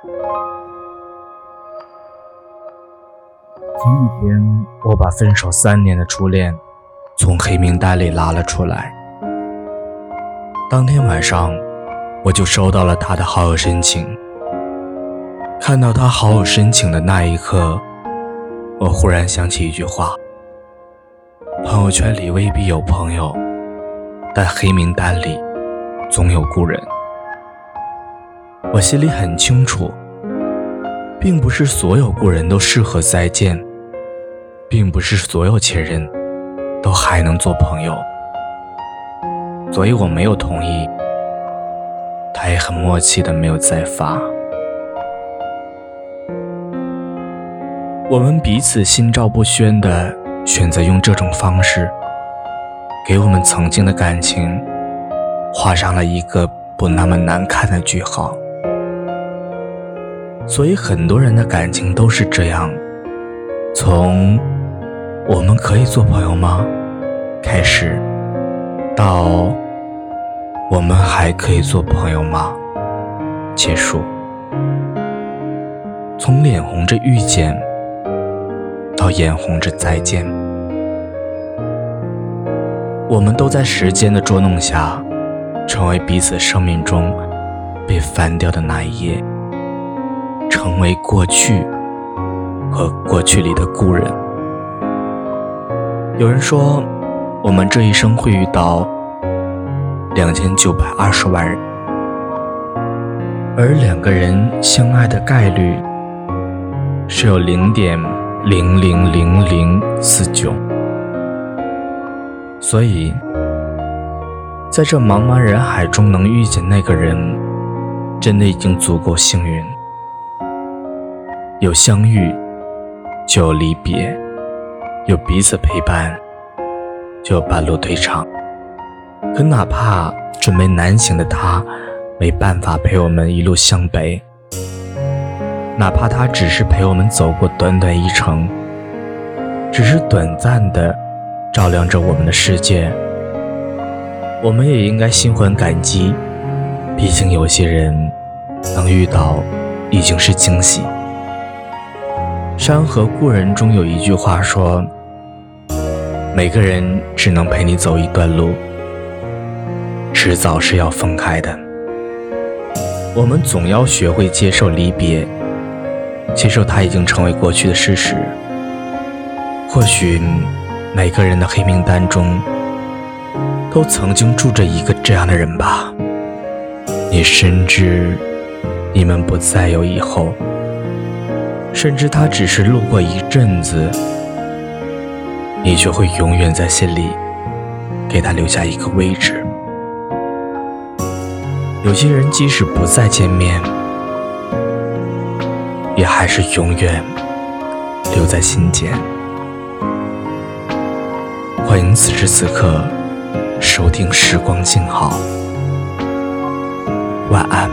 前几天，我把分手三年的初恋从黑名单里拉了出来。当天晚上，我就收到了他的好友申请。看到他好友申请的那一刻，我忽然想起一句话：朋友圈里未必有朋友，但黑名单里总有故人。我心里很清楚，并不是所有故人都适合再见，并不是所有前任都还能做朋友，所以我没有同意。他也很默契的没有再发。我们彼此心照不宣的选择用这种方式，给我们曾经的感情画上了一个不那么难看的句号。所以很多人的感情都是这样，从“我们可以做朋友吗”开始，到“我们还可以做朋友吗”结束。从脸红着遇见，到眼红着再见，我们都在时间的捉弄下，成为彼此生命中被翻掉的那一页。成为过去和过去里的故人。有人说，我们这一生会遇到两千九百二十万人，而两个人相爱的概率是有零点零零零零四九。所以，在这茫茫人海中能遇见那个人，真的已经足够幸运。有相遇，就有离别；有彼此陪伴，就有半路退场。可哪怕准备南行的他没办法陪我们一路向北，哪怕他只是陪我们走过短短一程，只是短暂的照亮着我们的世界，我们也应该心怀感激。毕竟有些人能遇到，已经是惊喜。《山河故人》中有一句话说：“每个人只能陪你走一段路，迟早是要分开的。我们总要学会接受离别，接受它已经成为过去的事实。或许每个人的黑名单中，都曾经住着一个这样的人吧。你深知，你们不再有以后。”甚至他只是路过一阵子，你却会永远在心里给他留下一个位置。有些人即使不再见面，也还是永远留在心间。欢迎此时此刻收听《时光静好》，晚安。